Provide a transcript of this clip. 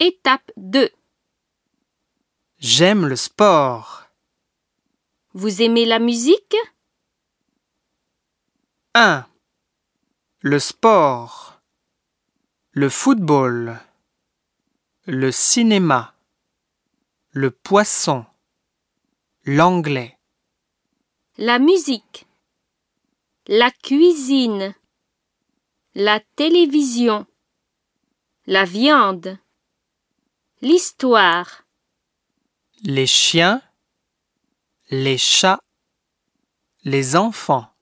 Étape 2. J'aime le sport. Vous aimez la musique? 1. Le sport. Le football. Le cinéma. Le poisson. L'anglais. La musique. La cuisine. La télévision. La viande. L'histoire. Les chiens. Les chats. Les enfants.